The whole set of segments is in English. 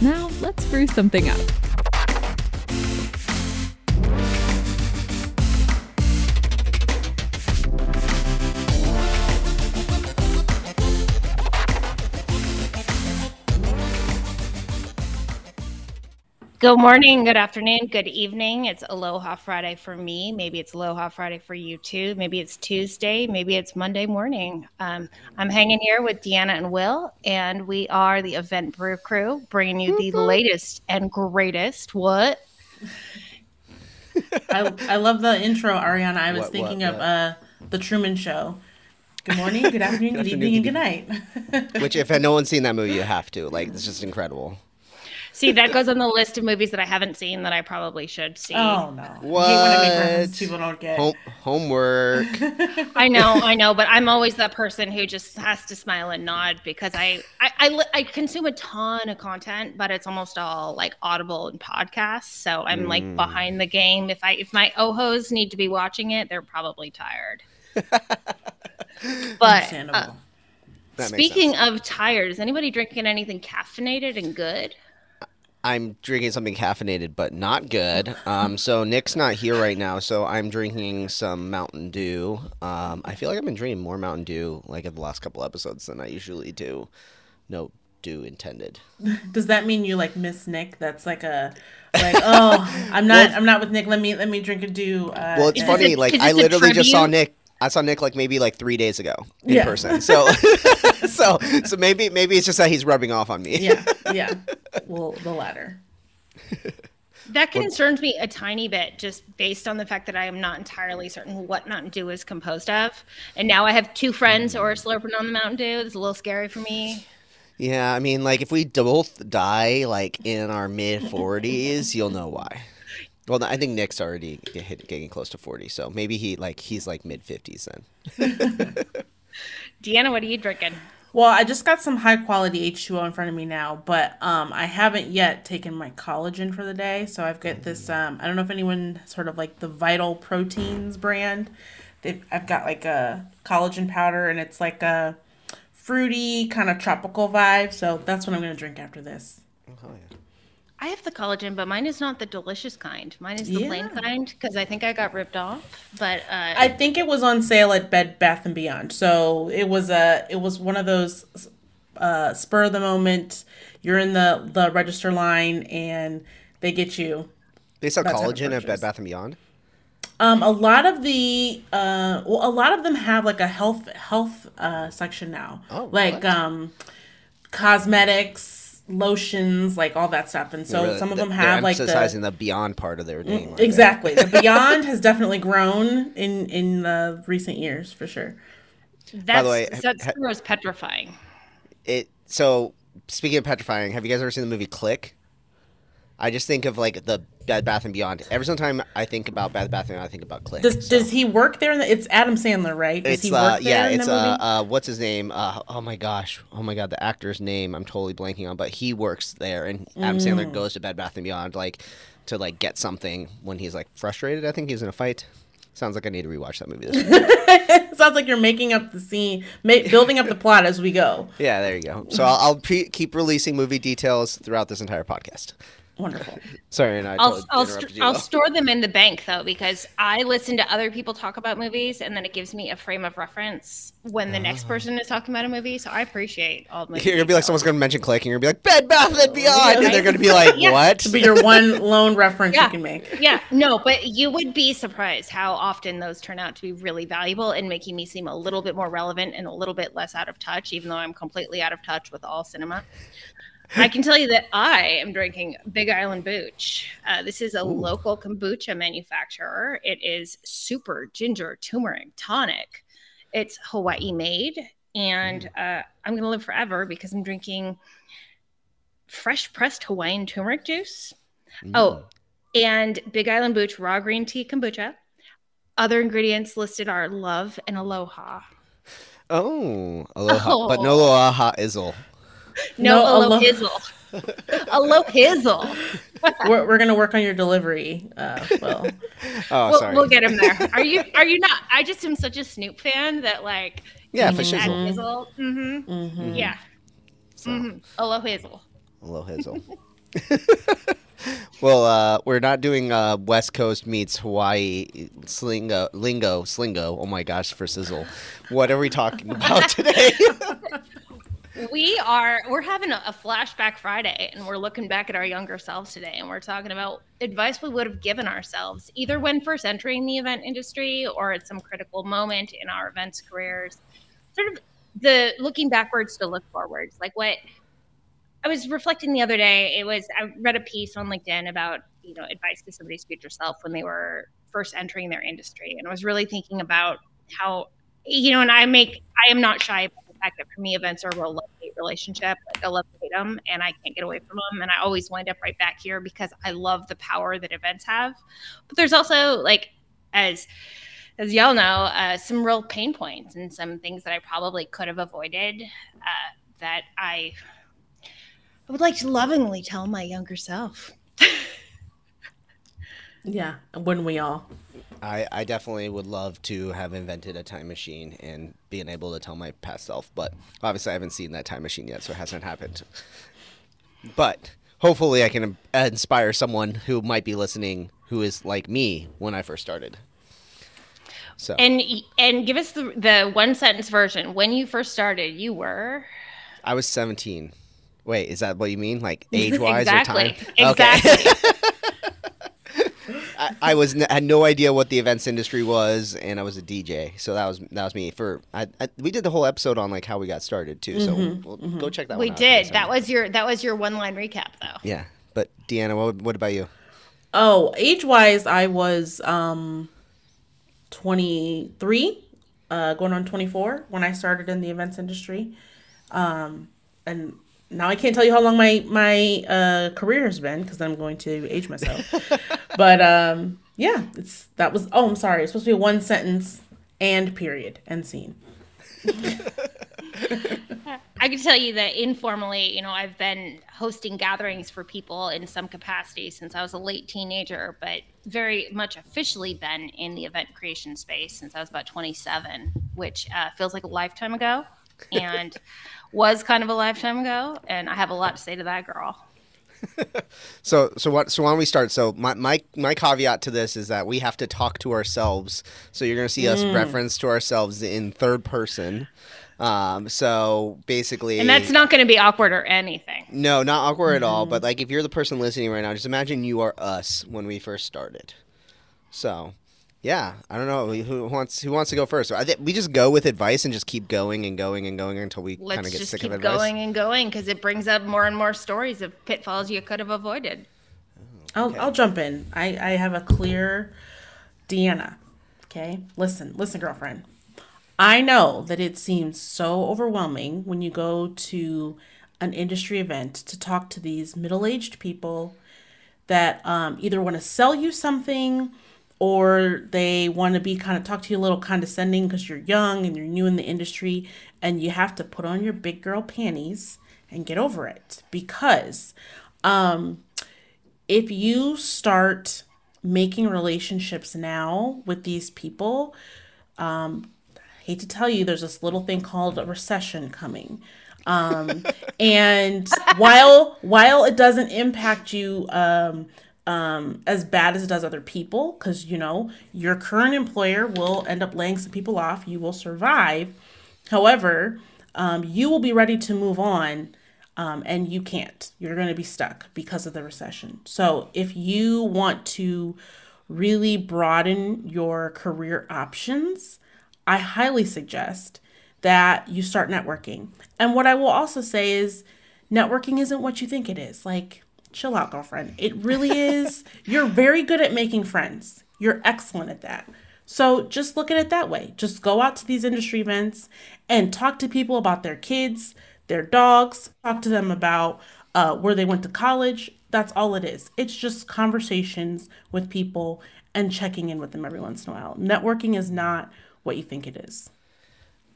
Now, let's brew something up. Good morning, good afternoon, good evening. It's Aloha Friday for me. Maybe it's Aloha Friday for you too. Maybe it's Tuesday. Maybe it's Monday morning. Um, I'm hanging here with Deanna and Will, and we are the Event Brew Crew, bringing you the latest and greatest. What? I, I love the intro, Arianna. I was What, thinking what, of uh, the Truman Show. Good morning, good afternoon, good, afternoon, evening, and good good night. Which, if no one's seen that movie, you have to. Like, it's just incredible. See, that goes on the list of movies that I haven't seen that I probably should see. oh no! What? I hate when I make references people don't get. Home, homework. I know, I know, but I'm always that person who just has to smile and nod because I, I, I, I consume a ton of content, but it's almost all like Audible and podcasts. So I'm like Mm. behind the game. If I, if my ohos need to be watching it, they're probably tired. but Understandable. uh, That speaking sense. of tired, is anybody drinking anything caffeinated and good? I'm drinking something caffeinated, but not good. Um, so Nick's not here right now, so I'm drinking some Mountain Dew. Um, I feel like I've been drinking more Mountain Dew like in the last couple episodes than I usually do. No dew intended. Does that mean you like miss Nick? That's like a like oh I'm not I'm not with Nick. Let me let me drink a dew. Uh, Well, it's funny. it- like I literally just saw? Nick. I saw Nick like maybe like three days ago in Yeah. person. So, so, so maybe maybe it's just that he's rubbing off on me. Yeah, yeah. Well, the latter. That concerns me a tiny bit, just based on the fact that I am not entirely certain what Mountain Dew is composed of. And now I have two friends who are slurping on the Mountain Dew. It's a little scary for me. Yeah, I mean, like if we both die like in our mid forties, you'll know why. Well, I think Nick's already get- hit, getting close to forty, so maybe he like he's like mid fifties then. Deanna, what are you drinking? Well, I just got some high quality H2O in front of me now, but um, I haven't yet taken my collagen for the day. So I've got this. Um, I don't know if anyone has heard of like the Vital Proteins brand. They've, I've got like a collagen powder, and it's like a fruity kind of tropical vibe. So that's what I'm gonna drink after this. I have the collagen, but mine is not the delicious kind. Mine is the plain kind because I think I got ripped off. But uh, I think it was on sale at Bed Bath and Beyond. So it was a it was one of those uh, spur of the moment. You're in the the register line, and they get you They sell That type of collagen at Bed. Bath and Beyond. Um, a lot of the uh, well, a lot of them have like a health health uh section now. Oh, like what? um, cosmetics, lotions, like all that stuff. And so Really- some of them have like the emphasizing the Beyond part of their mm, name. aren't exactly the Beyond has definitely grown in in the recent years for sure. that's, the way, that's ha- was petrifying. It so speaking of petrifying, have you guys ever seen the movie Click? I just think of like the Bed Bath and Beyond. Every single time I think about Bed Bath and Beyond, I think about Click. Does so. does he work there? In the, it's Adam Sandler, right? Does It's he uh work there yeah, in it's the movie? uh, uh what's his name? Uh oh my gosh. Oh my god, the actor's name I'm totally blanking on, but he works there and Adam Mm. Sandler goes to Bed Bath and Beyond like to like get something when he's like frustrated. I think he's in a fight. Sounds like I need to rewatch that movie this. Sounds like you're making up the scene, ma- building up the plot as we go. yeah, there you go. So I'll, I'll pre- keep releasing movie details throughout this entire podcast. Wonderful. Sorry, and I I'll, I'll, st- you. I'll store them in the bank though because I listen to other people talk about movies and then it gives me a frame of reference when the next ah. person is talking about a movie. So I appreciate all the movie You're gonna be like details. someone's gonna mention clicking. you're gonna be like Bed Bath and Beyond, and they're gonna be like, Yeah. "What?" To be your one lone reference Yeah. you can make. yeah, no, but you would be surprised how often those turn out to be really valuable and making me seem a little bit more relevant and a little bit less out of touch, even though I'm completely out of touch with all cinema. I can tell you that I am drinking Big Island Booch. Uh, this is a local kombucha manufacturer. It is super ginger turmeric tonic. It's Hawaii made, and uh, I'm going to live forever because I'm drinking fresh pressed Hawaiian turmeric juice. Mm. Oh, and Big Island Booch raw green tea kombucha. Other ingredients listed are love and aloha. Oh, aloha, oh. but no aloha izzle. No, no aloha izzle. alohizzle. we're, we're gonna work on your delivery. Uh, well, oh, we'll, sorry. we'll get him there. Are you? Are you not? I just am such a Snoop fan that like. Yeah, for sure. Mm-hmm. Mm-hmm. Yeah. So. Mm-hmm. Alohizzle. Alohizzle. well, uh, we're not doing uh, West Coast meets Hawaii slingo, lingo, slingo. Oh my gosh, for sizzle. What are we talking about today? We are we're having a, flashback Friday, and we're looking back at our younger selves today, and we're talking about advice we would have given ourselves either when first entering the event industry or at some critical moment in our events careers. Sort of the looking backwards to look forwards, like what I was reflecting the other day. It was I read a piece on LinkedIn about you know advice to somebody's future self when they were first entering their industry, and I was really thinking about how you know, and I make I am not shy fact that for me events are a real love hate relationship. Like I love hate them, and I can't get away from them, and I always wind up right back here because I love the power that events have. But there's also like as as y'all know, uh, some real pain points and some things that I probably could have avoided uh, that I I would like to lovingly tell my younger self. yeah, wouldn't we all? I, I definitely would love to have invented a time machine and being able to tell my past self, but obviously I haven't seen that time machine yet, so it hasn't happened. But hopefully I can inspire someone who might be listening who is like me when I first started. So and and give us the the one sentence version. When you first started, you were. I was seventeen. Wait, is that what you mean? Like age wise exactly. or time? Exactly. Okay. I, I, was had no idea what the events industry was, and I was a DJ. So that was that was me. For I, I, we did the whole episode on like how we got started too. So mm-hmm, we'll, mm-hmm. go check that. Out. We did. That was your that was your one line recap though. Yeah, but Deanna, what what about you? Oh, age wise, I was um, twenty three, uh, going on twenty four when I started in the events industry, um, and now I can't tell you how long my my uh, career has been because I'm going to age myself. but um, yeah, it's that was. Oh, I'm sorry. It's supposed to be one sentence and period and scene. I can tell you that informally, you know, I've been hosting gatherings for people in some capacity since I was a late teenager, but very much officially been in the event creation space since I was about 27, which uh, feels like a lifetime ago. And was kind of a lifetime ago, and I have a lot to say to that girl. so so what so why don't we start so my, my my caveat to this is that we have to talk to ourselves so you're going to see mm. us reference to ourselves in third person um so basically and that's not going to be awkward or anything no not awkward mm. at all but like if you're the person listening right now just imagine you are us when we first started so yeah, I don't know who wants who wants to go first. I think we just go with advice and just keep going and going and going until we kind of get sick of advice. Let's just keep going and going because it brings up more and more stories of pitfalls you could have avoided. Oh, okay. I'll I'll jump in. I I have a clear Deanna. Okay, listen, listen, girlfriend. I know that it seems so overwhelming when you go to an industry event to talk to these middle-aged people that um, either want to sell you something or they want to be kind of talk to you a little condescending because you're young and you're new in the industry and you have to put on your big girl panties and get over it. Because um, if you start making relationships now with these people um, I hate to tell you there's this little thing called a recession coming. Um, and while while it doesn't impact you um, um, as bad as it does other people because you know your current employer will end up laying some people off. You will survive. However um, you will be ready to move on um, and you can't. You're going to be stuck because of the recession. So if you want to really broaden your career options i highly suggest that you start networking. And what i will also say is networking isn't what you think it is. Like chill out, girlfriend. It really is. You're very good at making friends. You're excellent at that. So just look at it that way. Just go out to these industry events and talk to people about their kids, their dogs, talk to them about uh, where they went to college. That's all it is. It's just conversations with people and checking in with them every once in a while. Networking is not what you think it is.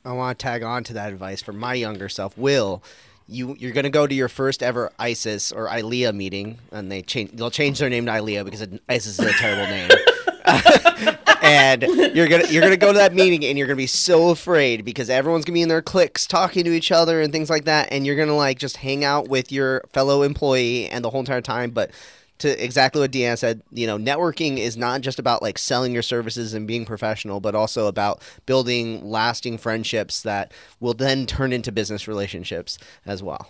I want to tag on to that advice for my younger self. Will, you you're gonna go to your first ever ISES or ILEA meeting, and they change they'll change their name to ILEA because ISES is a terrible name. and you're gonna you're gonna go to that meeting and you're gonna be so afraid because everyone's gonna be in their cliques talking to each other and things like that, and you're gonna like just hang out with your fellow employee and the whole entire time, but to exactly what Deanna said, you know, networking is not just about like selling your services and being professional, but also about building lasting friendships that will then turn into business relationships as well.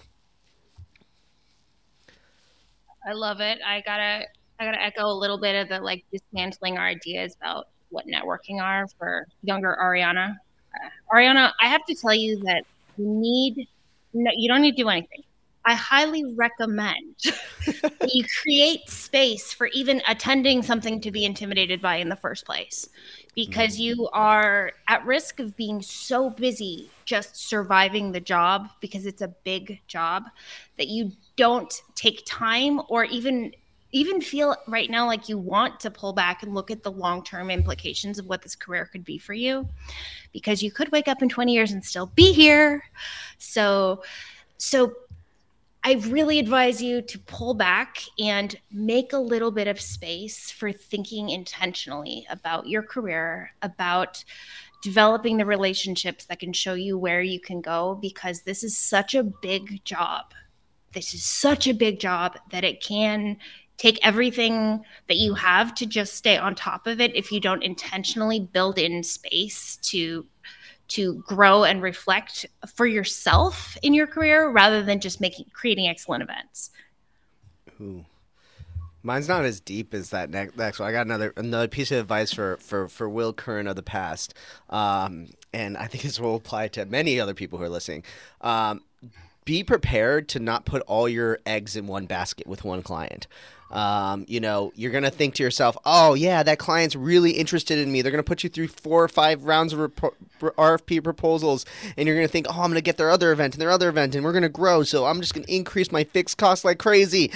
I love it. I gotta I gotta echo a little bit of the like dismantling our ideas about what networking are for younger Arianna. Uh, Arianna, I have to tell you that you need no, you don't need to do anything. I highly recommend you create space for even attending something to be intimidated by in the first place because mm-hmm. you are at risk of being so busy just surviving the job because it's a big job that you don't take time or even even feel right now like you want to pull back and look at the long-term implications of what this career could be for you because you could wake up in 20 years and still be here. So so I really advise you to pull back and make a little bit of space for thinking intentionally about your career, about developing the relationships that can show you where you can go, because this is such a big job. This is such a big job that it can take everything that you have to just stay on top of it if you don't intentionally build in space to to grow and reflect for yourself in your career rather than just making creating excellent events. Ooh. Mine's not as deep as that next, next one. I got another another piece of advice for for for Will Curran of the past, um, and I think this will apply to many other people who are listening. Um, be prepared to not put all your eggs in one basket with one client. Um, you know, you're going to think to yourself, oh, yeah, that client's really interested in me. They're going to put you through four or five rounds of RFP proposals, and you're going to think, oh, I'm going to get their other event and their other event, and we're going to grow. So I'm just going to increase my fixed costs like crazy.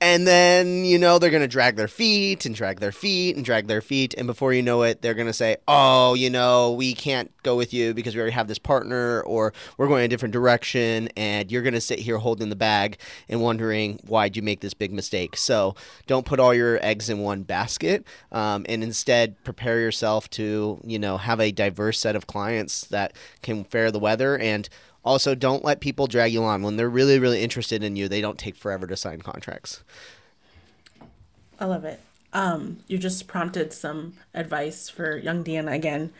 And then, you know, they're going to drag their feet and drag their feet and drag their feet. And before you know it, they're going to say, oh, you know, we can't go with you because we already have this partner, or we're going a different direction. And you're going to sit here holding the bag and wondering, why'd you make this big mistake? So, don't put all your eggs in one basket, um, and instead prepare yourself to you know have a diverse set of clients that can fare the weather and. Also, don't let people drag you on when they're really, really interested in you. They don't take forever to sign contracts. I love it. Um, you just prompted some advice for young Deanna again.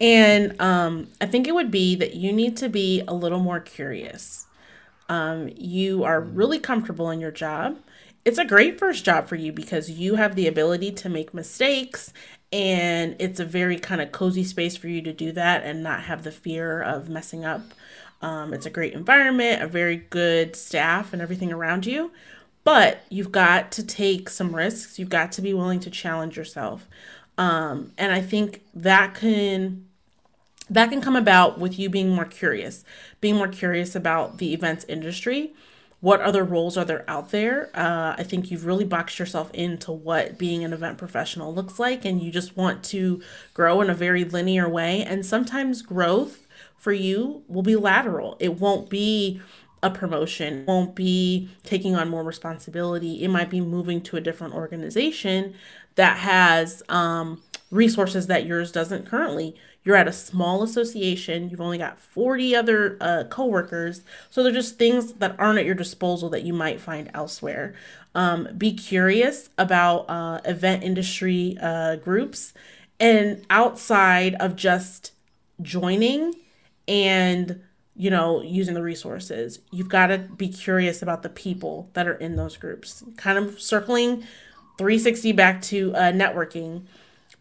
And um, I think it would be that you need to be a little more curious. Um, you are really comfortable in your job it's a great first job for you because you have the ability to make mistakes and it's a very kind of cozy space for you to do that and not have the fear of messing up. Um, it's a great environment, a very good staff, and everything around you. But you've got to take some risks. You've got to be willing to challenge yourself. Um, and I think that can that can come about with you being more curious, being more curious about the events industry what other roles are there out there? Uh, I think you've really boxed yourself into what being an event professional looks like, and you just want to grow in a very linear way. And sometimes growth for you will be lateral, it won't be a promotion, it won't be taking on more responsibility. It might be moving to a different organization that has um, resources that yours doesn't currently you're at a small association, you've only got 40 other uh, coworkers. So they're just things that aren't at your disposal that you might find elsewhere. Um, be curious about uh, event industry uh, groups and outside of just joining and you know using the resources you've got to be curious about the people that are in those groups kind of circling 360 back to uh, networking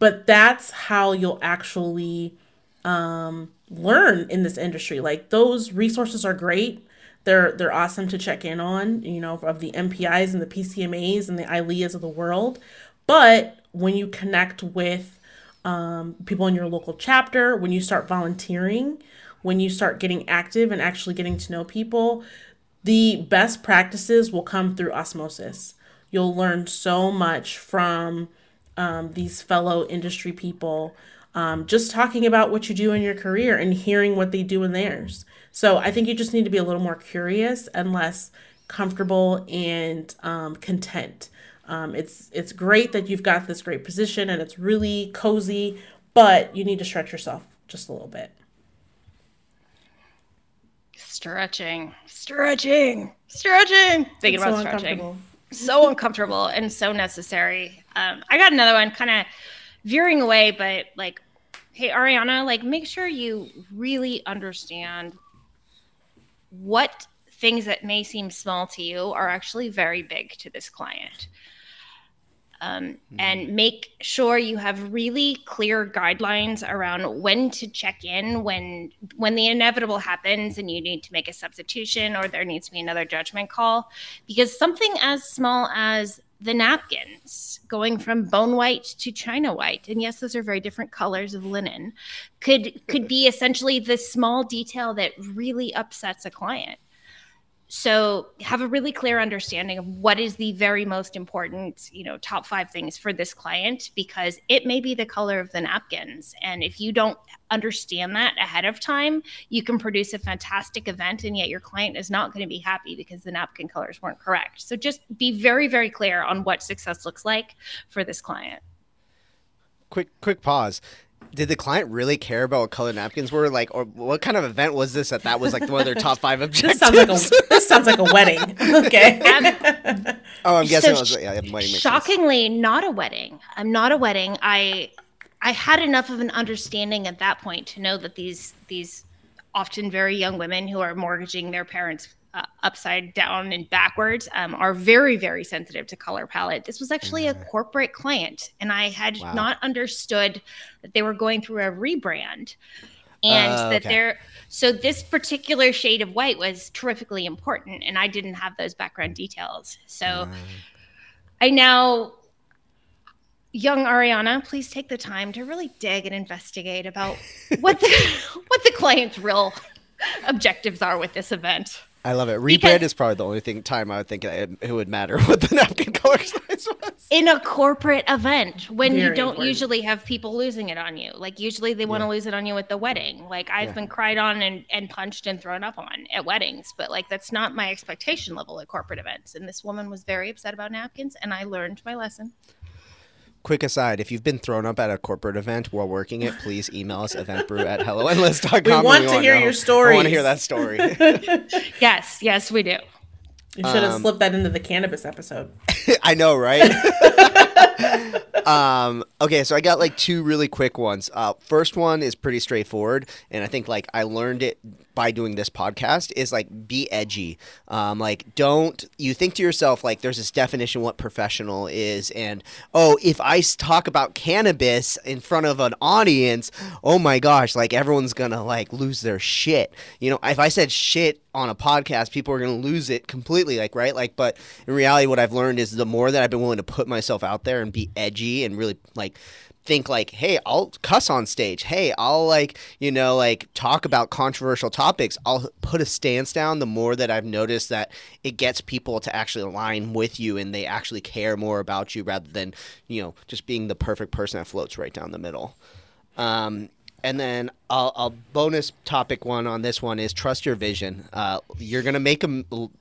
but that's how you'll actually um, learn in this industry. Like those resources are great. They're they're awesome to check in on, you know, of the MPIs and the PCMAs and the ILEAs of the world. But when you connect with um, people in your local chapter, when you start volunteering, when you start getting active and actually getting to know people, the best practices will come through osmosis. You'll learn so much from um, these fellow industry people, um, just talking about what you do in your career and hearing what they do in theirs. So I think you just need to be a little more curious and less comfortable and um, content. Um, it's it's great that you've got this great position and it's really cozy, but you need to stretch yourself just a little bit. Stretching, stretching, stretching. Thinking it's about so stretching. So uncomfortable and so necessary. Um, I got another one, kind of veering away, but like, hey, Arianna, like, make sure you really understand what things that may seem small to you are actually very big to this client um, mm-hmm. and make sure you have really clear guidelines around when to check in when when the inevitable happens and you need to make a substitution or there needs to be another judgment call because something as small as the napkins going from bone white to china white and yes those are very different colors of linen could could be essentially the small detail that really upsets a client so have a really clear understanding of what is the very most important, you know, top five things for this client because it may be the color of the napkins. And if you don't understand that ahead of time, you can produce a fantastic event and yet your client is not going to be happy because the napkin colors weren't correct. So just be very, very clear on what success looks like for this client. Quick quick pause did the client really care about what color napkins were? Like or what kind of event was this that that was like one of their top five objectives this sounds like a, this sounds like a wedding. Okay. Um, oh i'm guessing so, was, yeah, wedding shockingly sense. not a wedding. I'm not a wedding. I i had enough of an understanding at that point to know that these these often very young women who are mortgaging their parents uh, upside down and backwards um, are very very sensitive to color palette this was actually a mm. corporate client and i had wow. not understood that they were going through a rebrand and uh, that they're so this particular shade of white was terrifically important and i didn't have those background details so uh. i now young arianna please take the time to really dig and investigate about what the what the client's real objectives are with this event I love it. Rebrand because is probably the only thing time I would think it, it would matter what the napkin color size was. In a corporate event, when Very you don't important. usually have people losing it on you, like usually they want to yeah. lose it on you at the wedding. Like I've yeah. been cried on and, and punched and thrown up on at weddings, but like that's not my expectation level at corporate events. And this woman was very upset about napkins, and I learned my lesson. Quick aside, if you've been thrown up at a corporate event while working it, please email us eventbrew at helloendless.com. We want to hear your story. I want to hear that story. yes, yes, we do. You should have um, slipped that into the cannabis episode. I know, right? um, okay, so I got like two really quick ones. Uh, first one is pretty straightforward, and I think like I learned it by doing this podcast is like be edgy. Um, like don't you think to yourself like there's this definition what professional is, and oh if I talk about cannabis in front of an audience, oh my gosh, like everyone's gonna like lose their shit. You know, if I said shit on a podcast, people are gonna lose it completely. Like right, like but in reality, what I've learned is the more that I've been willing to put myself out there and be edgy and really like think like, hey, I'll cuss on stage. Hey, I'll like, you know, like talk about controversial topics. I'll put a stance down the more that I've noticed that it gets people to actually align with you and they actually care more about you rather than, you know, just being the perfect person that floats right down the middle. Um, and then a bonus topic one on this one is trust your vision. Uh, you're gonna make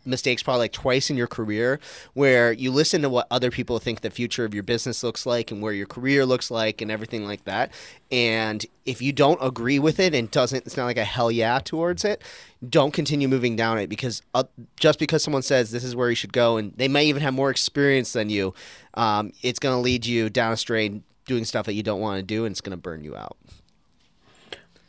mistakes probably like twice in your career where you listen to what other people think the future of your business looks like and where your career looks like and everything like that. And if you don't agree with it and doesn't, it's not like a hell yeah towards it. Don't continue moving down it because uh, just because someone says this is where you should go and they may even have more experience than you, um, it's gonna lead you down a strain doing stuff that you don't want to do and it's gonna burn you out.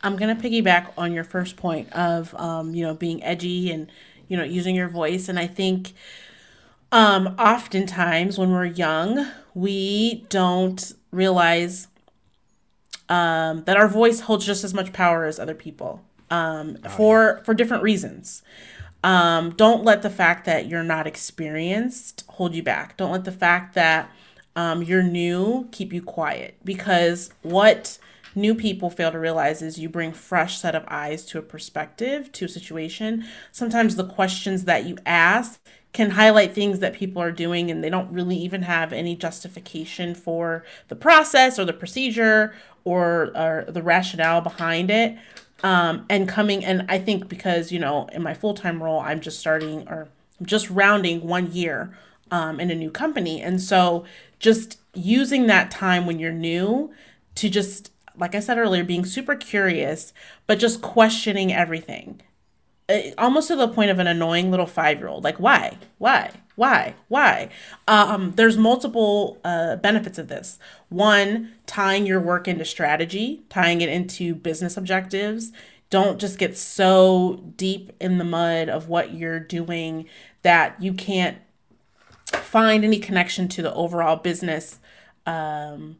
I'm gonna piggyback on your first point of um, you know being edgy and you know using your voice, and I think um, oftentimes when we're young, we don't realize um, that our voice holds just as much power as other people um, oh, for yeah. for different reasons. Um, don't let the fact that you're not experienced hold you back. Don't let the fact that um, you're new keep you quiet because what new people fail to realize is you bring fresh set of eyes to a perspective, to a situation. Sometimes the questions that you ask can highlight things that people are doing and they don't really even have any justification for the process or the procedure or, or the rationale behind it. Um, and coming, and I think because, you know, in my full time role, I'm just starting or just rounding one year um, in a new company. And so just using that time when you're new to just, like I said earlier, being super curious, but just questioning everything almost to the point of an annoying little five year old. Like, why? Why? Why? Why? Um, there's multiple uh, benefits of this. One, tying your work into strategy, tying it into business objectives. Don't just get so deep in the mud of what you're doing that you can't find any connection to the overall business, um,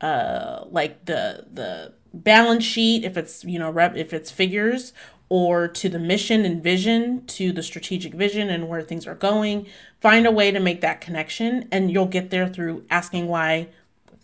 uh, like the the balance sheet if it's you know rep if it's figures or to the mission and vision, to the strategic vision and where things are going. Find a way to make that connection, and you'll get there through asking why,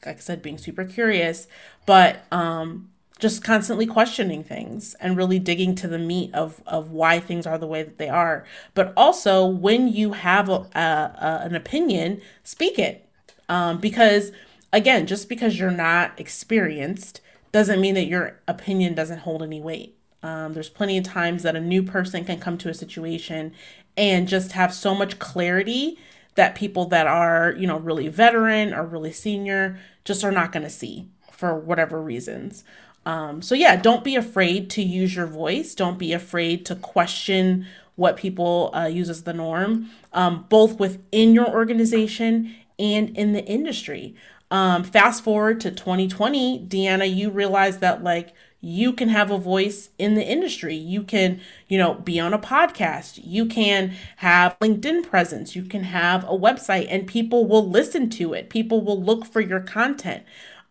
like I said, being super curious, but um, just constantly questioning things and really digging to the meat of, of why things are the way that they are. But also, when you have a, a, a an opinion, speak it. Um, because, again, just because you're not experienced doesn't mean that your opinion doesn't hold any weight. Um, there's plenty of times that a new person can come to a situation and just have so much clarity that people that are, you know, really veteran or really senior just are not going to see for whatever reasons. Um, so, yeah, don't be afraid to use your voice. Don't be afraid to question what people uh, use as the norm, um, both within your organization and in the industry. Um, fast forward to 2020, Deanna, you realize that like you can have a voice in the industry. You can, you know, be on a podcast. You can have LinkedIn presence. You can have a website and people will listen to it. People will look for your content.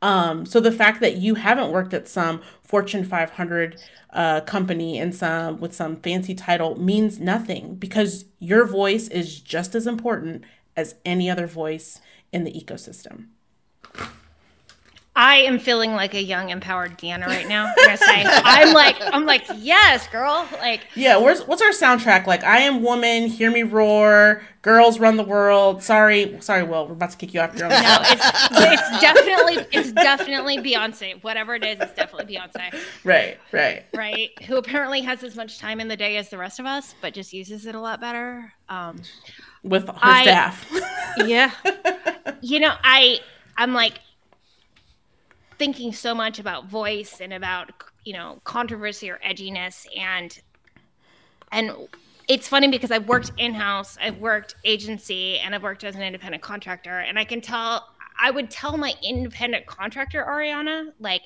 Um, so the fact that you haven't worked at some Fortune 500 uh, company and some with some fancy title means nothing because your voice is just as important as any other voice in the ecosystem. I am feeling like a young, empowered Deanna right now. I'm say I'm like I'm like yes, girl. Like yeah. Where's what's our soundtrack? Like I am woman. Hear me roar. Girls run the world. Sorry, sorry, Will. We're about to kick you off your own. No, it's, it's definitely it's definitely Beyonce. Whatever it is, it's definitely Beyonce. Right, right, right. Who apparently has as much time in the day as the rest of us, but just uses it a lot better. Um, With her I, staff. yeah. You know, I I'm like thinking so much about voice and about you know controversy or edginess and and it's funny because I've worked in house, I've worked agency, and I've worked as an independent contractor. And I can tell, I would tell my independent contractor, Arianna, like,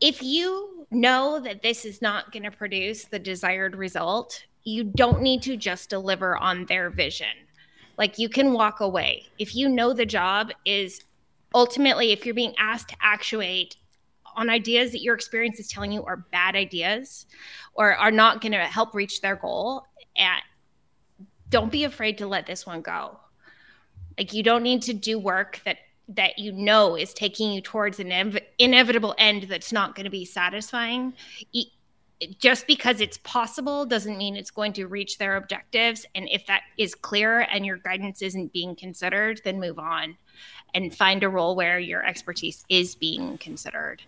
if you know that this is not going to produce the desired result, you don't need to just deliver on their vision. Like, you can walk away. If you know the job is ultimately, if you're being asked to actuate on ideas that your experience is telling you are bad ideas or are not going to help reach their goal, and don't be afraid to let this one go. Like you don't need to do work that that you know is taking you towards an inev- inevitable end that's not going to be satisfying. just because it's possible doesn't mean it's going to reach their objectives. And if that is clear and your guidance isn't being considered, then move on and find a role where your expertise is being considered.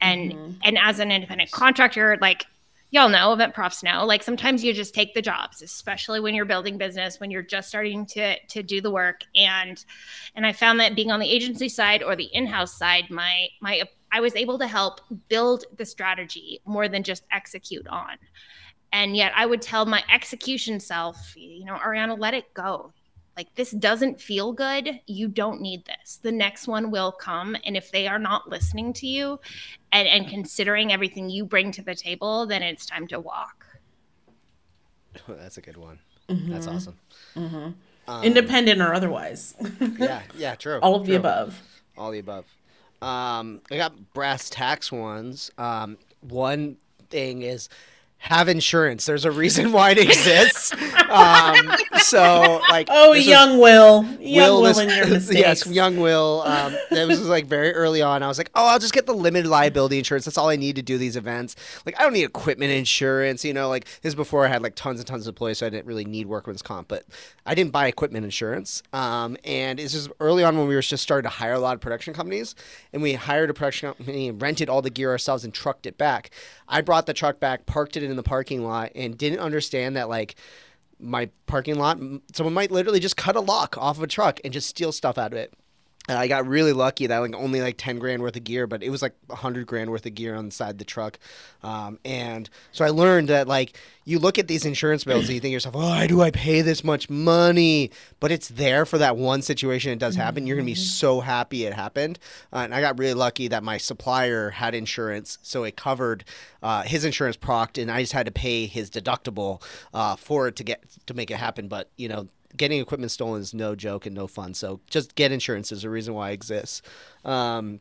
And mm-hmm. and as an independent contractor, like y'all know, event profs know, like sometimes you just take the jobs, especially when you're building business, when you're just starting to to do the work. And and I found that being on the agency side or the in-house side, my my I was able to help build the strategy more than just execute on. And yet I would tell my execution self, you know, Arianna, let it go like this doesn't feel good. You don't need this. The next one will come and if they are not listening to you and, and considering everything you bring to the table then it's time to walk. That's a good one. Mm-hmm. that's awesome. Mm-hmm. um, independent or otherwise. Yeah yeah true. All of true. the above. All the above. Um, i got brass tacks ones. Um, one thing is have insurance. There's a reason why it exists. Um, so like, Oh, this was- young Will, young Will, this- and your mistakes. yes, young Will. Um, it was like very early on. I was like, oh, I'll just get the limited liability insurance. That's all I need to do these events. Like, I don't need equipment insurance. You know, like this is before I had like tons and tons of employees, so I didn't really need workman's comp. But I didn't buy equipment insurance. Um, and it's just early on when we were just starting to hire a lot of production companies, and we hired a production company and rented all the gear ourselves and trucked it back. I brought the truck back, parked it in the parking lot, and didn't understand that like my parking lot, someone might literally just cut a lock off of a truck and just steal stuff out of it. And I got really lucky that like only like ten grand worth of gear, but it was like hundred grand worth of gear on the side of the truck. Um, and so I learned that like you look at these insurance bills and you think to yourself, why do I pay this much money? But it's there for that one situation it does happen. You're gonna be so happy it happened. Uh, and I got really lucky that my supplier had insurance, so it covered uh, his insurance procked, and I just had to pay his deductible uh, for it to get to make it happen. But you know getting equipment stolen is no joke and no fun. So just get insurance. is a reason why it exists. Um,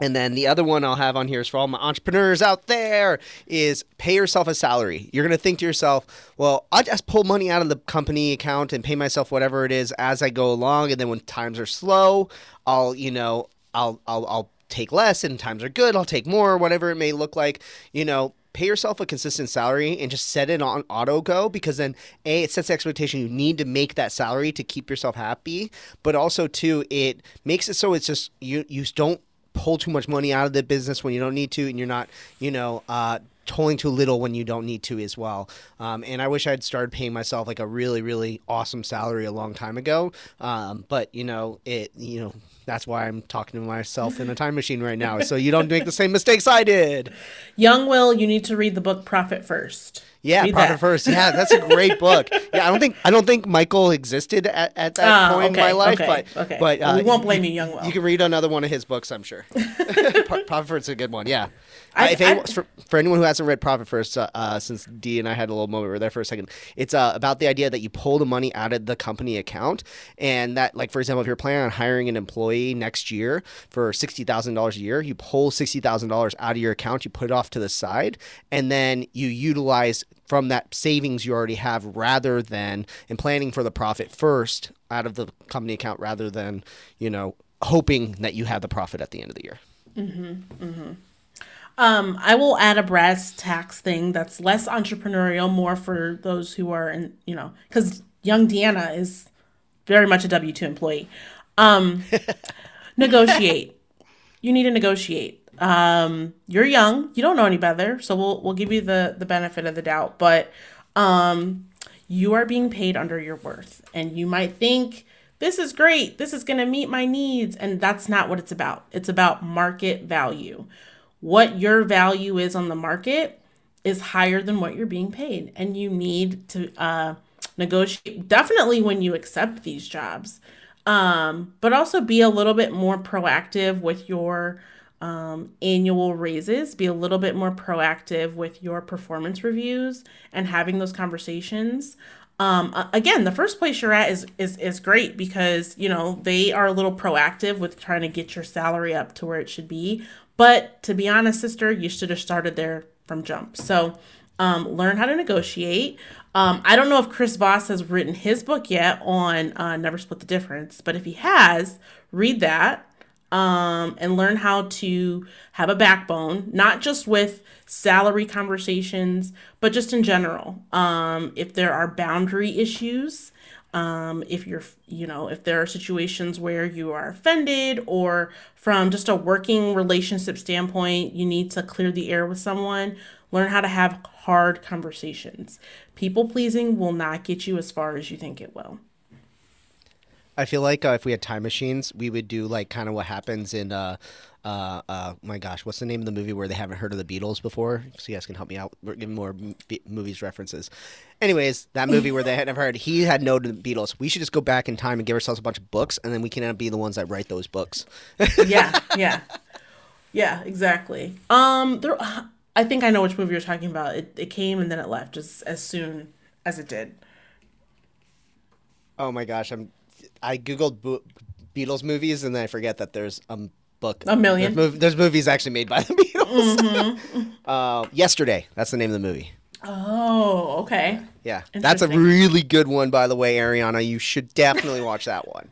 and then the other one I'll have on here is for all my entrepreneurs out there is pay yourself a salary. You're going to think to yourself, well, I'll just pull money out of the company account and pay myself whatever it is as I go along. And then when times are slow, I'll, you know, I'll, I'll, I'll take less and times are good. I'll take more, whatever it may look like, you know, pay yourself a consistent salary and just set it on auto go because then a it sets the expectation you need to make that salary to keep yourself happy but also too it makes it so it's just you you don't pull too much money out of the business when you don't need to and you're not you know uh tolling too little when you don't need to as well um, and i wish i'd started paying myself like a really really awesome salary a long time ago um, but you know it you know that's why i'm talking to myself in a time machine right now so you don't make the same mistakes i did Young Will, you need to read the book Profit First. Yeah, Read Profit that. First. Yeah, that's a great book. Yeah, I don't think I don't think Michael existed at, at that Ah, point in my life, okay, but okay. but Well, uh, we won't blame you, Young Will. You can read another one of his books, I'm sure. Profit First is a good one. Yeah. I- if anyone, for, for anyone who hasn't read Profit First, uh, uh, since D and I had a little moment, we were there for a second. It's uh, about the idea that you pull the money out of the company account, and that, like for example, if you're planning on hiring an employee next year for sixty thousand dollars a year, you pull sixty thousand dollars out of your account, you put it off to the side, and then you utilize from that savings you already have, rather than and planning for the profit first out of the company account, rather than you know hoping that you have the profit at the end of the year. Um, I will add a brass tacks thing that's less entrepreneurial, more for those who are in, you know, because young Deanna is very much a W two employee. Um, negotiate. You need to negotiate. Um, you're young. You don't know any better, so we'll we'll give you the the benefit of the doubt. But um, you are being paid under your worth, and you might think this is great. This is going to meet my needs, and that's not what it's about. It's about market value. What your value is on the market is higher than what you're being paid, and you need to uh, negotiate. Definitely when you accept these jobs, um, but also be a little bit more proactive with your um, annual raises, be a little bit more proactive with your performance reviews and having those conversations. Um, again, the first place you're at is, is is great because you know they are a little proactive with trying to get your salary up to where it should be. But to be honest, sister, you should have started there from jump. So um, learn how to negotiate. Um, I don't know if Chris Voss has written his book yet on uh, Never Split the Difference, but if he has, read that um, and learn how to have a backbone, not just with salary conversations, but just in general. Um, if there are boundary issues, um, if you're, you know, if there are situations where you are offended or from just a working relationship standpoint, you need to clear the air with someone, learn how to have hard conversations. People pleasing will not get you as far as you think it will. I feel like uh, if we had time machines, we would do like kind of what happens in uh, uh, uh, my gosh, what's the name of the movie where they haven't heard of the Beatles before? So you guys can help me out. We're giving more B- movies references. Anyways, that movie where they had never heard, he had no to the Beatles. We should just go back in time and give ourselves a bunch of books, and then we can end up being the ones that write those books. yeah, yeah, yeah, exactly. Um, there, I think I know which movie you're talking about. It it came and then it left just as soon as it did. oh my gosh, I'm I googled bo- Beatles movies, and then I forget that there's a book. A million. There's, mov- there's movies actually made by the Beatles. uh, yesterday, that's the name of the movie. Oh, okay. Yeah, that's a really good one, by the way, Arianna. You should definitely watch that one.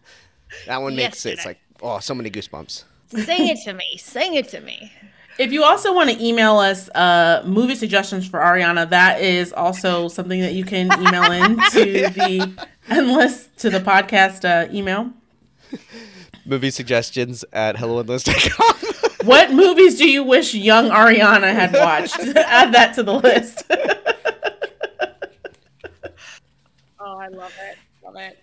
That one makes it it's like oh, so many goosebumps. Sing it to me. Sing it to me. If you also want to email us uh, movie suggestions for Arianna, that is also something that you can email in to the endless to the podcast uh, email. Movie suggestions at helloendless.com. What movies do you wish young Arianna had watched? Add that to the list. Oh, I love it. Love it.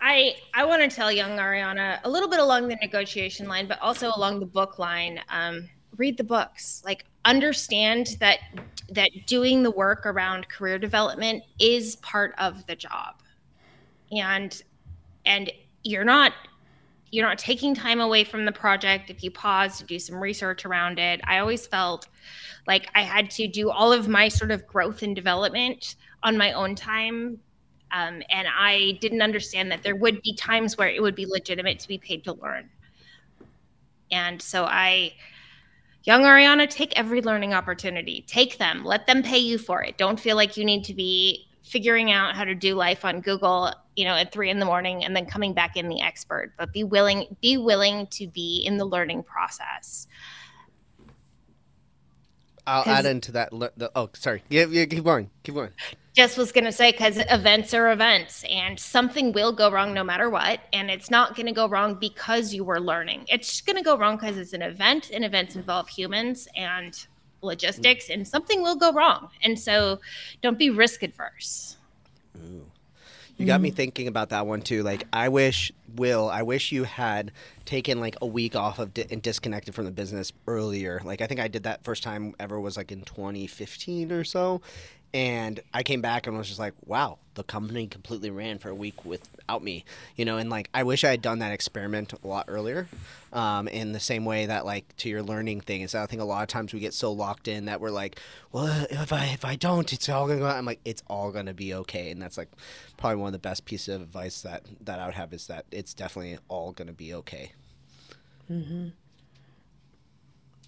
I I want to tell young Arianna a little bit along the negotiation line, but also along the book line. Um, read the books. Like understand that that doing the work around career development is part of the job, and and you're not you're not taking time away from the project if you pause to do some research around it. I always felt like I had to do all of my sort of growth and development on my own time. Um, and I didn't understand that there would be times where it would be legitimate to be paid to learn. And so I, young Arianna, take every learning opportunity, take them, let them pay you for it. Don't feel like you need to be figuring out how to do life on Google, you know, at three in the morning and then coming back in the expert, but be willing, be willing to be in the learning process. i'll add into that. le- The, oh, sorry. Yeah, yeah, keep going. Keep going. just was going to say because events are events and something will go wrong no matter what and it's not going to go wrong because you were learning it's going to go wrong because it's an event and events involve humans and logistics and something will go wrong and so don't be risk adverse You got me mm-hmm. thinking about that one too. Like, I wish, Will, I wish you had taken like a week off of di- and disconnected from the business earlier. Like, I think I did that first time ever was like in 2015 or so. And I came back and was just like, wow, the company completely ran for a week without me, you know. And like, I wish I had done that experiment a lot earlier. Um, in the same way that like to your learning thing is, I think a lot of times we get so locked in that we're like, well, if I if I don't, it's all gonna go. I'm like, it's all gonna be okay. And that's like probably one of the best pieces of advice that that I would have is that it's definitely all gonna be okay.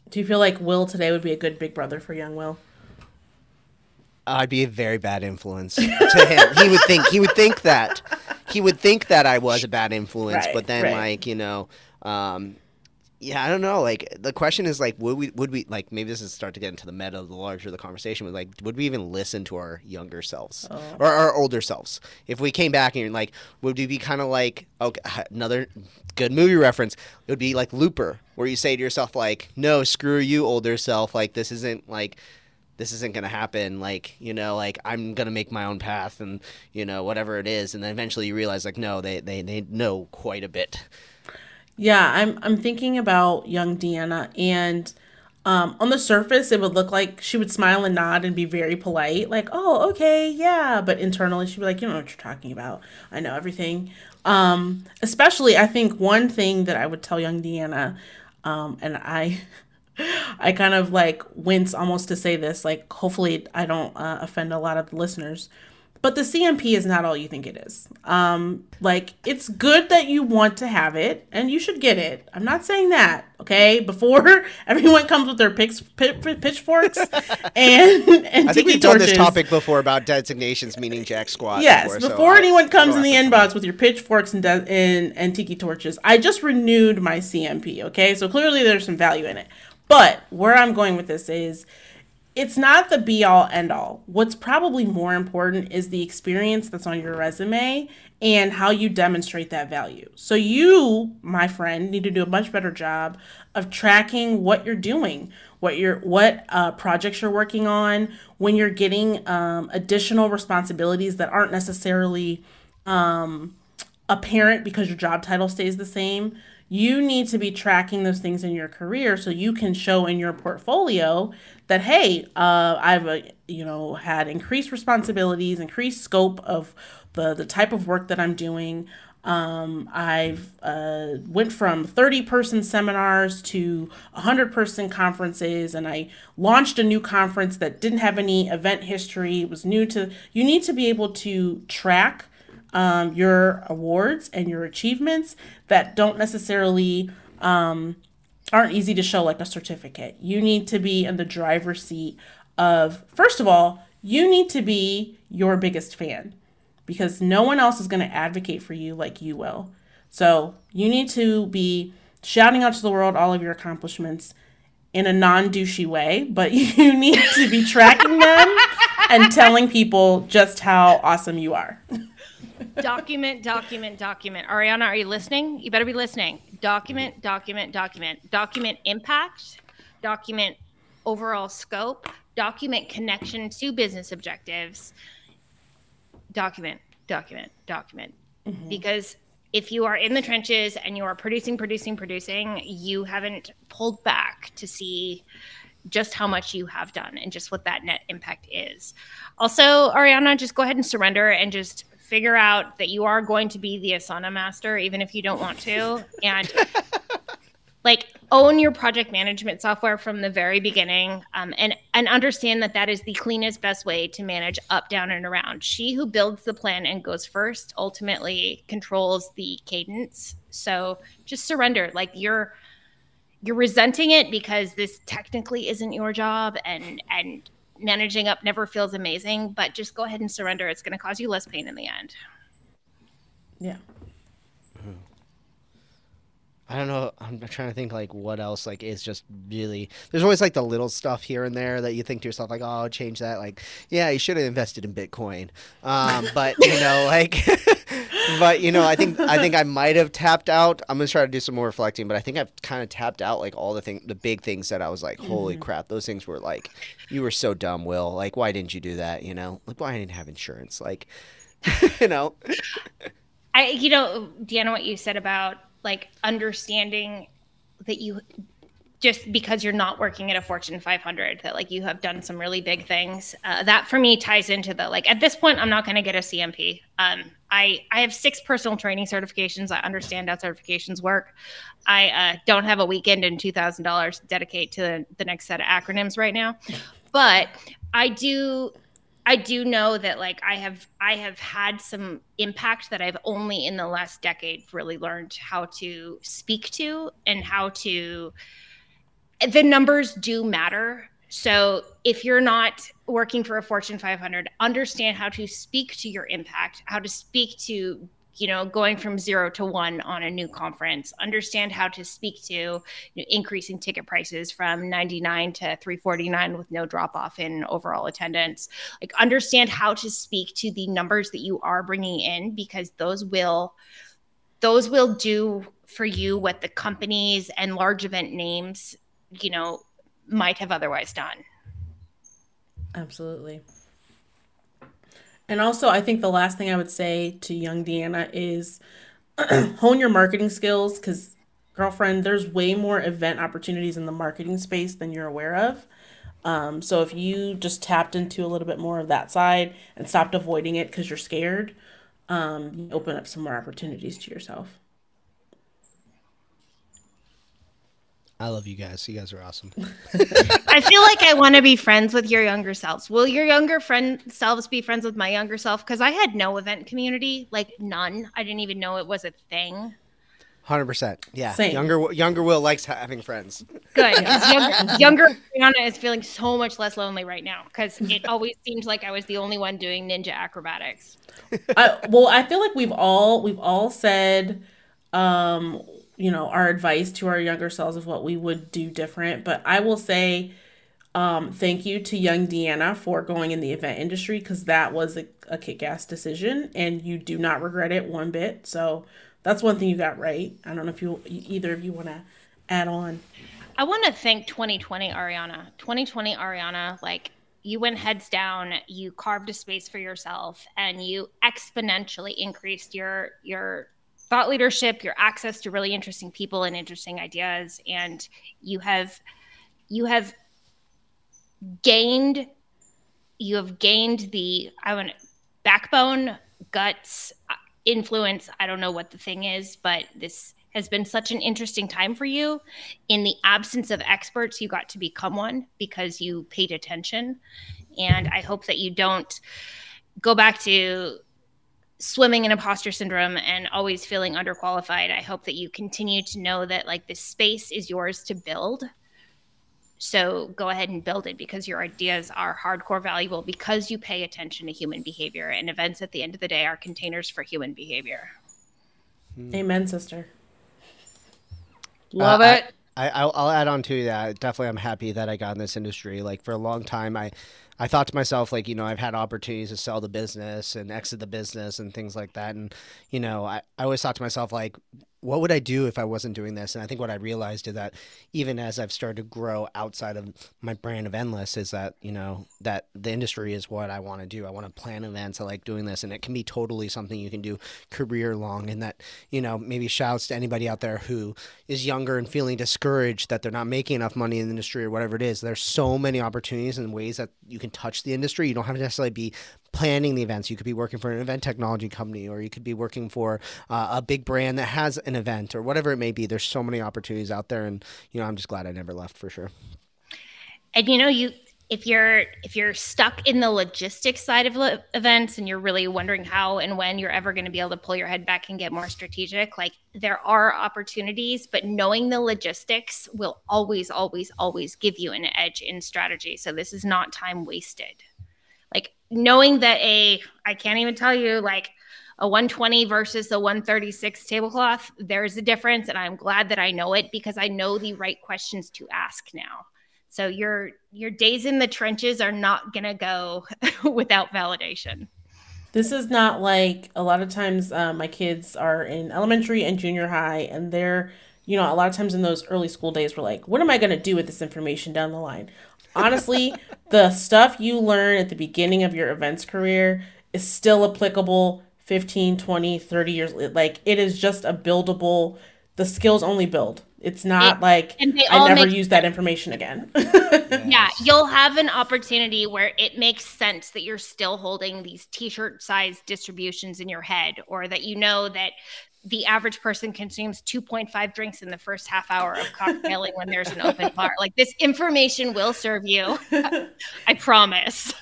Do you feel like Will today would be a good big brother for young Will? I'd be a very bad influence to him. He would think he would think that he would think that I was a bad influence, Right, but then right. like you know, um, yeah, I don't know. Like the question is like, would we would we like maybe this is start to get into the meta the larger the conversation was like, would we even listen to our younger selves Oh. or our older selves if we came back and you're like, would we be kind of like okay, another good movie reference? It would be like Looper, where you say to yourself like, no, screw you, older self. Like this isn't like this isn't gonna happen like you know like i'm gonna make my own path and you know whatever it is and then eventually you realize like no they they, they know quite a bit Yeah, I'm I'm thinking about young Deanna and um, on the surface it would look like she would smile and nod and be very polite, like, oh, okay, yeah. But internally she'd be like, you know what you're talking about. I know everything. Um, especially I think one thing that I would tell young Deanna, um, and I I kind of like wince almost to say this, like hopefully I don't uh, offend a lot of listeners. But the CMP is not all you think it is. Um, like it's good that you want to have it and you should get it. I'm not saying that, okay? Before everyone comes with their picks, pi- pi- pitchforks and and i think we've done this topic before about designations meaning jack squat Yes, so before I- anyone comes in the inbox with your pitchforks and, de- and and tiki torches, I just renewed my CMP. Okay, so clearly there's some value in it. But where I'm going with this is, it's not the be all end all. What's probably more important is the experience that's on your resume and how you demonstrate that value. So you, my friend, need to do a much better job of tracking what you're doing, what you're what uh, projects you're working on, when you're getting um, additional responsibilities that aren't necessarily apparent because your job title stays the same. You need to be tracking those things in your career so you can show in your portfolio that hey, uh, I've uh, you know had increased responsibilities, increased scope of the the type of work that I'm doing. Um, I've uh, went from 30 person seminars to 100 person conferences, and I launched a new conference that didn't have any event history. It was new to. You need to be able to track um, your awards and your achievements that don't necessarily um, aren't easy to show like a certificate. You need to be in the driver's seat of first of all you need to be your biggest fan because no one else is going to advocate for you like you will. So you need to be shouting out to the world all of your accomplishments in a non douchey way, but you need to be tracking them and telling people just how awesome you are. document, document, document. Arianna, are you listening? You better be listening. Document, document, document. Document impact, document overall scope, document connection to business objectives. Document, document, document. Mm-hmm. Because if you are in the trenches and you are producing, producing, producing, you haven't pulled back to see just how much you have done and just what that net impact is. Also, Arianna, just go ahead and surrender and just figure out that you are going to be the Asana master, even if you don't want to. And like own your project management software from the very beginning um, and and understand that that is the cleanest best way to manage up down and around she who builds the plan and goes first ultimately controls the cadence so just surrender like you're you're resenting it because this technically isn't your job and and managing up never feels amazing but just go ahead and surrender it's going to cause you less pain in the end yeah I don't know. I'm trying to think like what else like is just really. There's always like the little stuff here and there that you think to yourself like, oh, change that. Like, yeah, you should have invested in Bitcoin. Um, but you know, like, but you know, I think I think I might have tapped out. I'm gonna try to do some more reflecting, but I think I've kind of tapped out like all the thing, the big things that I was like, holy mm-hmm. crap, those things were like, you were so dumb, Will. Like, why didn't you do that? You know, like why I didn't have insurance? Like, you know. I, you know, Deanna, what you said about like understanding that you just because you're not working at a Fortune 500, that like you have done some really big things. Uh, that for me ties into the like at this point, I'm not going to get a CMP. Um, I I have six personal training certifications. I understand how certifications work. I uh, don't have a weekend and two thousand dollars to dedicate to the, the next set of acronyms right now, but I do I do know that like I have I have had some impact that I've only in the last decade really learned how to speak to and how to the numbers do matter. So if you're not working for a Fortune 500, understand how to speak to your impact, how to speak to you know going from zero to one on a new conference understand how to speak to you know, increasing ticket prices from 99 to 349 with no drop off in overall attendance like understand how to speak to the numbers that you are bringing in because those will those will do for you what the companies and large event names you know might have otherwise done absolutely and also, I think the last thing I would say to young Deanna is hone your marketing skills because, girlfriend, there's way more event opportunities in the marketing space than you're aware of. Um, so if you just tapped into a little bit more of that side and stopped avoiding it because you're scared, um, you open up some more opportunities to yourself. I love you guys. You guys are awesome. I feel like I want to be friends with your younger selves. Will your younger friend selves be friends with my younger self? Because I had no event community, like none. I didn't even know it was a thing. Hundred percent. Yeah. Same. Younger younger Will likes having friends. Good. younger, younger Brianna is feeling so much less lonely right now because it always seemed like I was the only one doing ninja acrobatics. I, well, I feel like we've all we've all said um you know our advice to our younger selves of what we would do different. But i will say um, thank you to young deanna for going in the event industry because that was a, a kick-ass decision and you do not regret it one bit. So that's one thing you got right. I don't know if you either of you want to add on. I want to thank 2020 arianna. 2020 arianna like you went heads down you carved a space for yourself and you exponentially increased your your thought leadership, your access to really interesting people and interesting ideas, and you have you have gained you have gained the I want backbone, guts, uh, influence. I don't know what the thing is, but this has been such an interesting time for you. In the absence of experts, you got to become one because you paid attention. And I hope that you don't go back to swimming in imposter syndrome and always feeling underqualified i hope that you continue to know that like this space is yours to build So go ahead and build it because your ideas are hardcore valuable because you pay attention to human behavior. And events at the end of the day are containers for human behavior. Amen, sister. Love Uh, it. I, I'll, I'll add on to that. Definitely, I'm happy that I got in this industry. Like for a long time, I, I thought to myself, like you know, I've had opportunities to sell the business and exit the business and things like that. And you know, I, I always thought to myself, like, what would I do if I wasn't doing this? And I think what I realized is that even as I've started to grow outside of my brand of Endless, is that you know that the industry is what I want to do. I want to plan events. I like doing this, and it can be totally something you can do career long. And that you know maybe shouts to anybody out there who is younger and feeling discouraged that they're not making enough money in the industry or whatever it is. There's so many opportunities and ways that you can touch the industry. You don't have to necessarily be planning the events. You could be working for an event technology company, or you could be working for uh, a big brand that has an event, or whatever it may be. There's so many opportunities out there, and you know, I'm just glad I never left for sure. and you know you if you're if you're stuck in the logistics side of le- events and you're really wondering how and when you're ever going to be able to pull your head back and get more strategic like there are opportunities but knowing the logistics will always always always give you an edge in strategy so this is not time wasted knowing that a i can't even tell you like a 120 versus a 136 tablecloth there's a difference and i'm glad that i know it because i know the right questions to ask now so your your days in the trenches are not to go without validation. This is not like a lot of times uh, my kids are in elementary and junior high, and they're, you know, a lot of times in those early school days, we're like, what am I to do with this information down the line? Honestly, the stuff you learn at the beginning of your events career is still applicable 15, 20, 30 years. Like, it is just a buildable, the skills only build. It's not It- like I never use that information again. Yeah, you'll have an opportunity where it makes sense that you're still holding these t-shirt size distributions in your head or that you know that the average person consumes 2.5 drinks in the first half hour of cocktailing when there's an open bar. Like this information will serve you. I promise.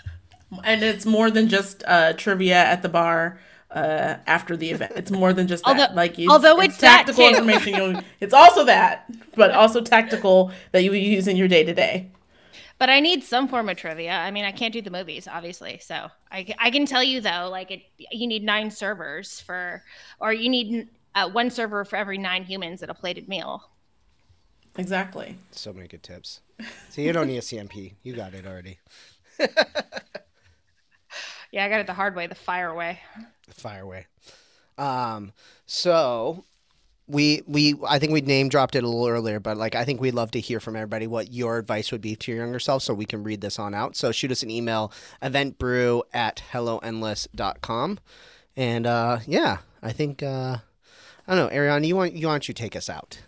and it's more than just uh, trivia at the bar uh, after the event. It's more than just that. Although- like it's, although it's that tactical information. You'll, it's also that, but also tactical that you use in your day to day. But I need some form of trivia. I mean, I can't do the movies, obviously. So I, I can tell you though, like it, you need nine servers for, or you need uh, one server for every nine humans at a plated meal. Exactly. So many good tips. So you don't need a CMP. You got it already. Yeah, I got it the hard way, the fire way. The fire away. Um, so we we I think we name dropped it a little earlier, but like I think we'd love to hear from everybody what your advice would be to your younger self so we can read this on out. So shoot us an email, eventbrew at helloendless.com. And uh yeah, I think uh I don't know, Arianna, you want you want you take us out.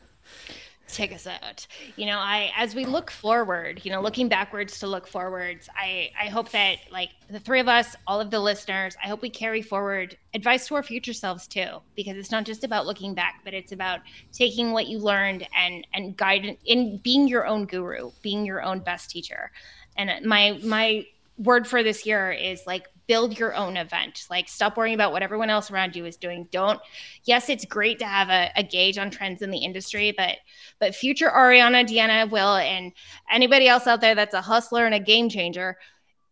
Take us out. You know i as we look forward you know looking backwards to look forwards i i hope that like the three of us all of the listeners i hope we carry forward advice to our future selves too because it's not just about looking back but it's about taking what you learned and and guide in being your own guru being your own best teacher. And my my word for this year is like build your own event. Like stop worrying about what everyone else around you is doing. Don't yes it's great to have a, a gauge on trends in the industry but but future arianna deanna will and anybody else out there that's a hustler and a game changer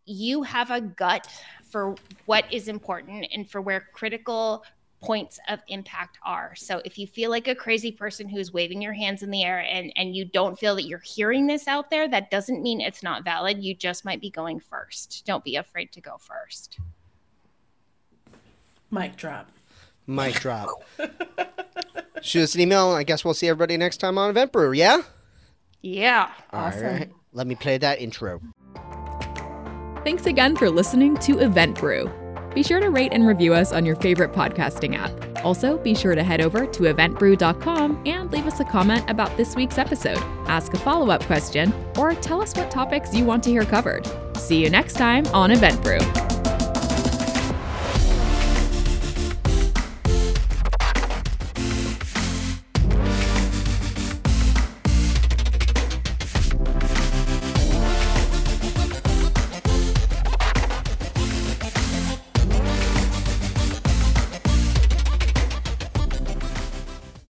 you have a gut for what is important and for where critical points of impact are so if you feel like a crazy person who's waving your hands in the air and and you don't feel that you're hearing this out there that doesn't mean it's not valid you just might be going first don't be afraid to go first Mic drop. Mic drop. Shoot us an email. I guess we'll see everybody next time on Event Brew. Yeah. yeah Awesome. All right. Let me play that intro. Thanks again for listening to Event Brew. Be sure to rate and review us on your favorite podcasting app. Also, be sure to head over to eventbrew.com and leave us a comment about this week's episode, ask a follow up question, or tell us what topics you want to hear covered. See you next time on Event Brew.